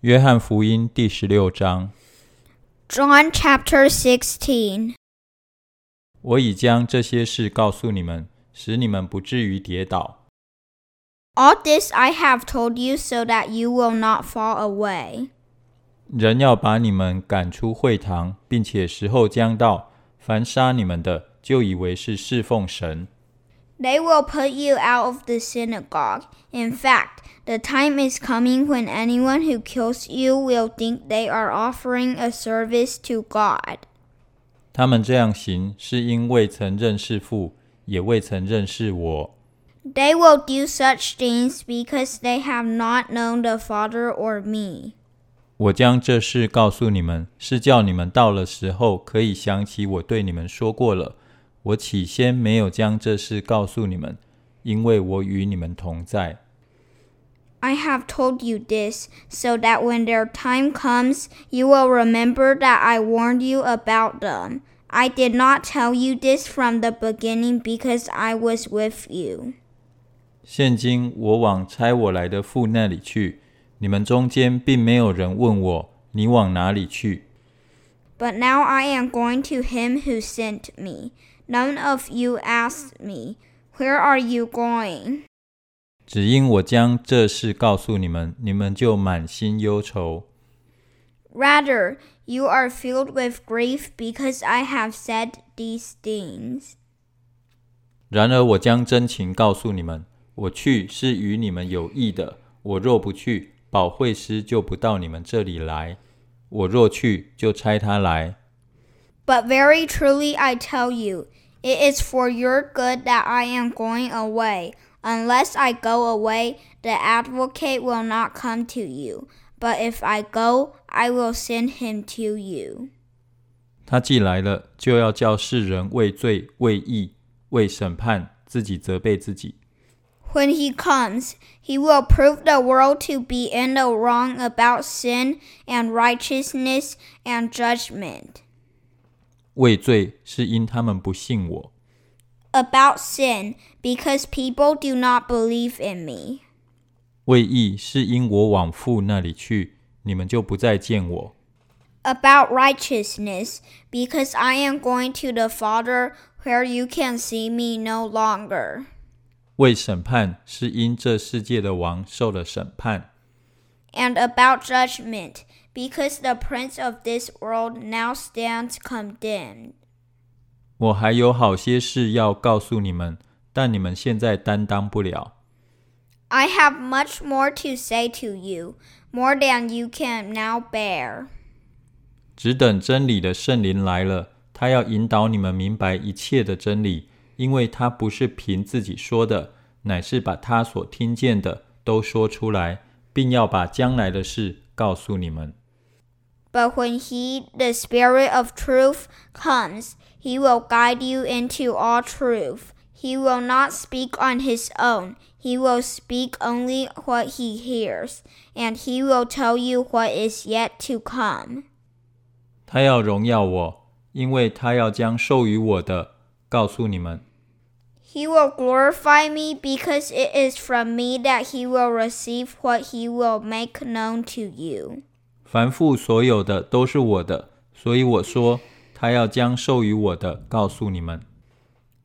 约翰福音第十六章，John chapter sixteen 我已将这些事告诉你们，使你们不至于跌倒。All this I have told you so that you will not fall away. 人要把你们赶出会堂，并且时候将到，凡杀你们的，就以为是侍奉神。They will put you out of the synagogue. In fact, the time is coming when anyone who kills you will think they are offering a service to God. 他们这样行，是因未曾认识父，也未曾认识我。 They will do such things because they have not known the Father or me. 我将这事告诉你们，是叫你们到了时候可以想起我对你们说过了。 我起先没有将这事告诉你们，因为我与你们同在。 I have told you this so that when their time comes, you will remember that I warned you about them. I did not tell you this from the beginning because I was with you. 现今我往差我来的父那里去，你们中间并没有人问我你往哪里去。 But now I am going to him who sent me. None of you asked me, Where are you going? 只因我将这事告诉你们，你们就满心忧愁。 Rather, you are filled with grief because I have said these things. 然而我将真情告诉你们，我去是与你们有益的。我若不去，保惠师就不到你们这里来；我若去，就差他来。 But very truly I tell you, it is for your good that I am going away. Unless I go away, the advocate will not come to you. But if I go, I will send him to you. 他既来了，就要叫世人为罪、为义、为审判，自己责备自己。 When he comes, he will prove the world to be in the wrong about sin and righteousness and judgment. 为罪是因他们不信我。About sin, because people do not believe in me. 为义是因我往父那里去，你们就不再见我。About righteousness, because I am going to the Father, where you can see me no longer. 为审判是因这世界的王受了审判。And about judgment, because the prince of this world now stands condemned. 我还有好些事要告诉你们，但你们现在担当不了。 I have much more to say to you, more than you can now bear. 只等真理的圣灵来了，他要引导你们明白一切的真理，因为他不是凭自己说的，乃是把他所听见的都说出来，并要把将来的事告诉你们。 But when he, the Spirit of truth, comes, he will guide you into all truth. He will not speak on his own. He will speak only what he hears, and he will tell you what is yet to come. 他要荣耀我，因为他要将授予我的告诉你们。 He will glorify me because it is from me that he will receive what he will make known to you. 凡父所有的都是我的，所以我说，他要将授予我的告诉你们。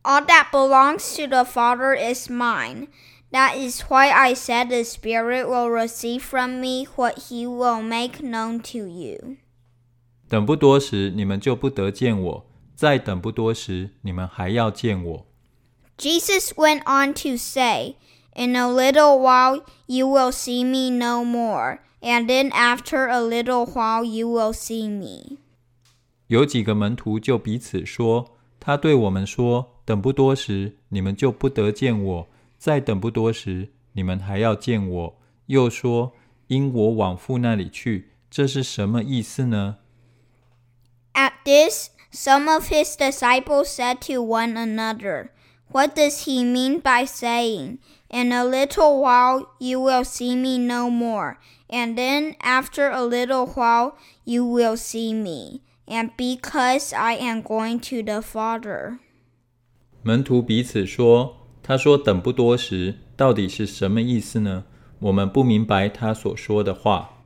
All that belongs to the Father is mine. That is why I said the Spirit will receive from me what he will make known to you. 等不多时，你们就不得见我；再等不多时，你们还要见我。 Jesus went on to say, In a little while you will see me no more, and then after a little while you will see me. 有几个门徒就彼此说：“他对我们说，等不多时，你们就不得见我；再等不多时，你们还要见我。”又说：“因我往父那里去。”这是什么意思呢？ At this, some of his disciples said to one another, What does he mean by saying, In a little while you will see me no more, and then after a little while you will see me, and because I am going to the Father? 门徒彼此说：“他说等不多时，到底是什么意思呢？我们不明白他所说的话。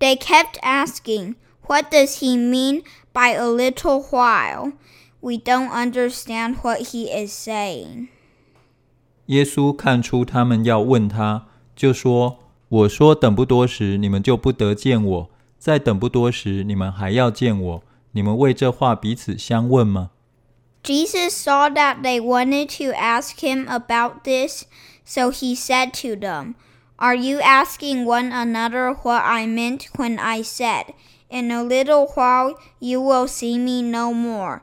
They kept asking, What does he mean by a little while? We don't understand what he is saying. 耶稣看出他们要问他，就说：“我说等不多时，你们就不得见我；再等不多时，你们还要见我。你们为这话彼此相问吗？” Jesus saw that they wanted to ask him about this, so he said to them, Are you asking one another what I meant when I said, In a little while you will see me no more,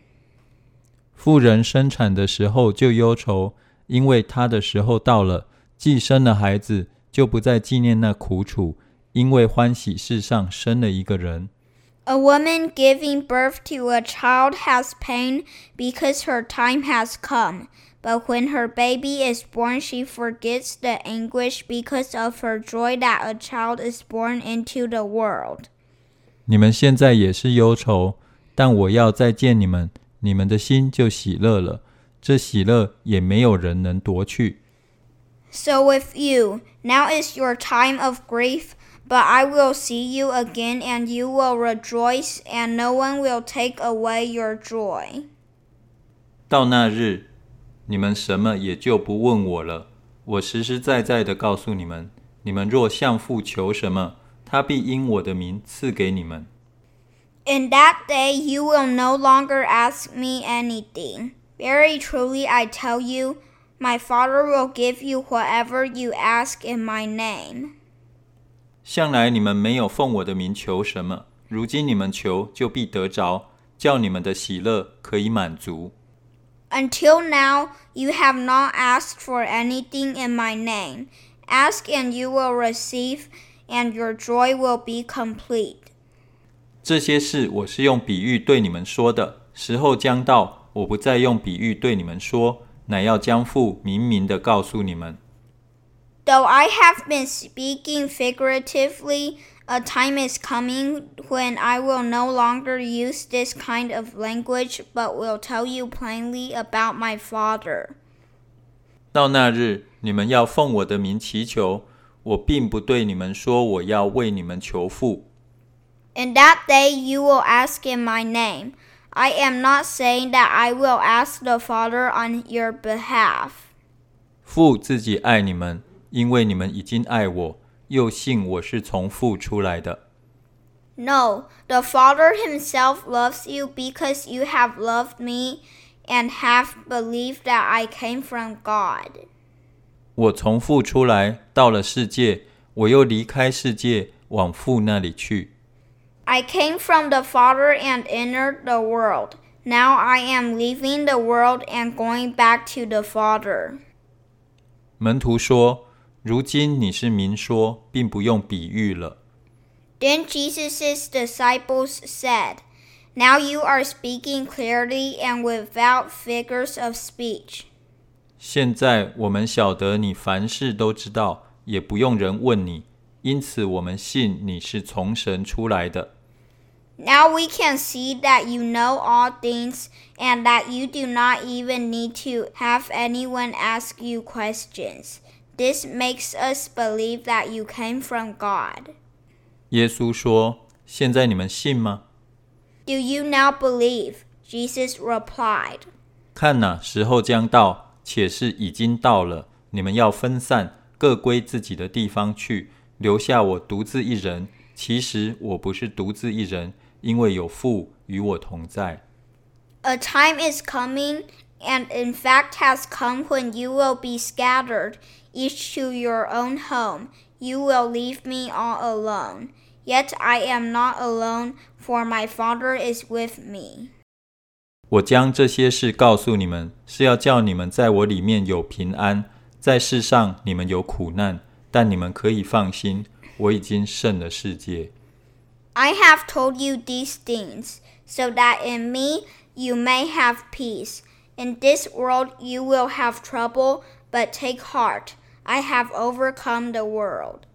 妇人生产的时候就忧愁，因为她的时候到了，既生了孩子。就不再纪念那苦楚，因为欢喜世上生了一个人。A woman giving birth to a child has pain because her time has come. But when her baby is born, she forgets the anguish because of her joy that a child is born into the world. 你们现在也是忧愁，但我要再见你们，你们的心就喜乐了。这喜乐也没有人能夺去。so with you, now is your time of grief, but I will see you again, and you will rejoice, and no one will take away your joy. 到那日，你们什么也就不问我了。我实实在在的告诉你们：你们若向父求什么，他必因我的名赐给你们。In that day you will no longer ask me anything. Very truly I tell you. My Father will give you whatever you ask in my name. 向来你们没有奉我的名求什么，如今你们求，就必得着，叫你们的喜乐可以满足。Until now, you have not asked for anything in my name. Ask and you will receive, and your joy will be complete. 这些事我是用比喻对你们说的，时候将到，我不再用比喻对你们说。乃要将父明明的告诉你们。Though I have been speaking figuratively, a time is coming when I will no longer use this kind of language, but will tell you plainly about my Father. 到那日，你们要奉我的名祈求，我并不对你们说我要为你们求父。In that day you will ask in my name. I am not saying that I will ask the Father on your behalf. 父自己爱你们，因为你们已经爱我，又信我是从父出来的。No, the Father himself loves you because you have loved me and have believed that I came from God. 我从父出来，到了世界，我又离开世界，往父那里去。 I came from the Father and entered the world. Now I am leaving the world and going back to the Father. 门徒说：“如今你是明说，并不用比喻了。” Then Jesus' disciples said, Now you are speaking clearly and without figures of speech. 现在我们晓得你凡事都知道，也不用人问你，因此我们信你是从神出来的。 now we can see that you know all things and that you do not even need to have anyone ask you questions. This makes us believe that you came from God. 耶稣说：“现在你们信吗 Do you now believe? Jesus replied. 看哪，时候将到，且是已经到了。你们要分散，各归自己的地方去，留下我独自一人。其实我不是独自一人。” 因为有父与我同在。A time is coming, and in fact has come, when you will be scattered, each to your own home. You will leave me all alone. Yet I am not alone, for my Father is with me. 我将这些事告诉你们，是要叫你们在我里面有平安。在世上你们有苦难，但你们可以放心，我已经胜了世界。I have told you these things, so that in me you may have peace. In this world you will have trouble, but take heart. I have overcome the world.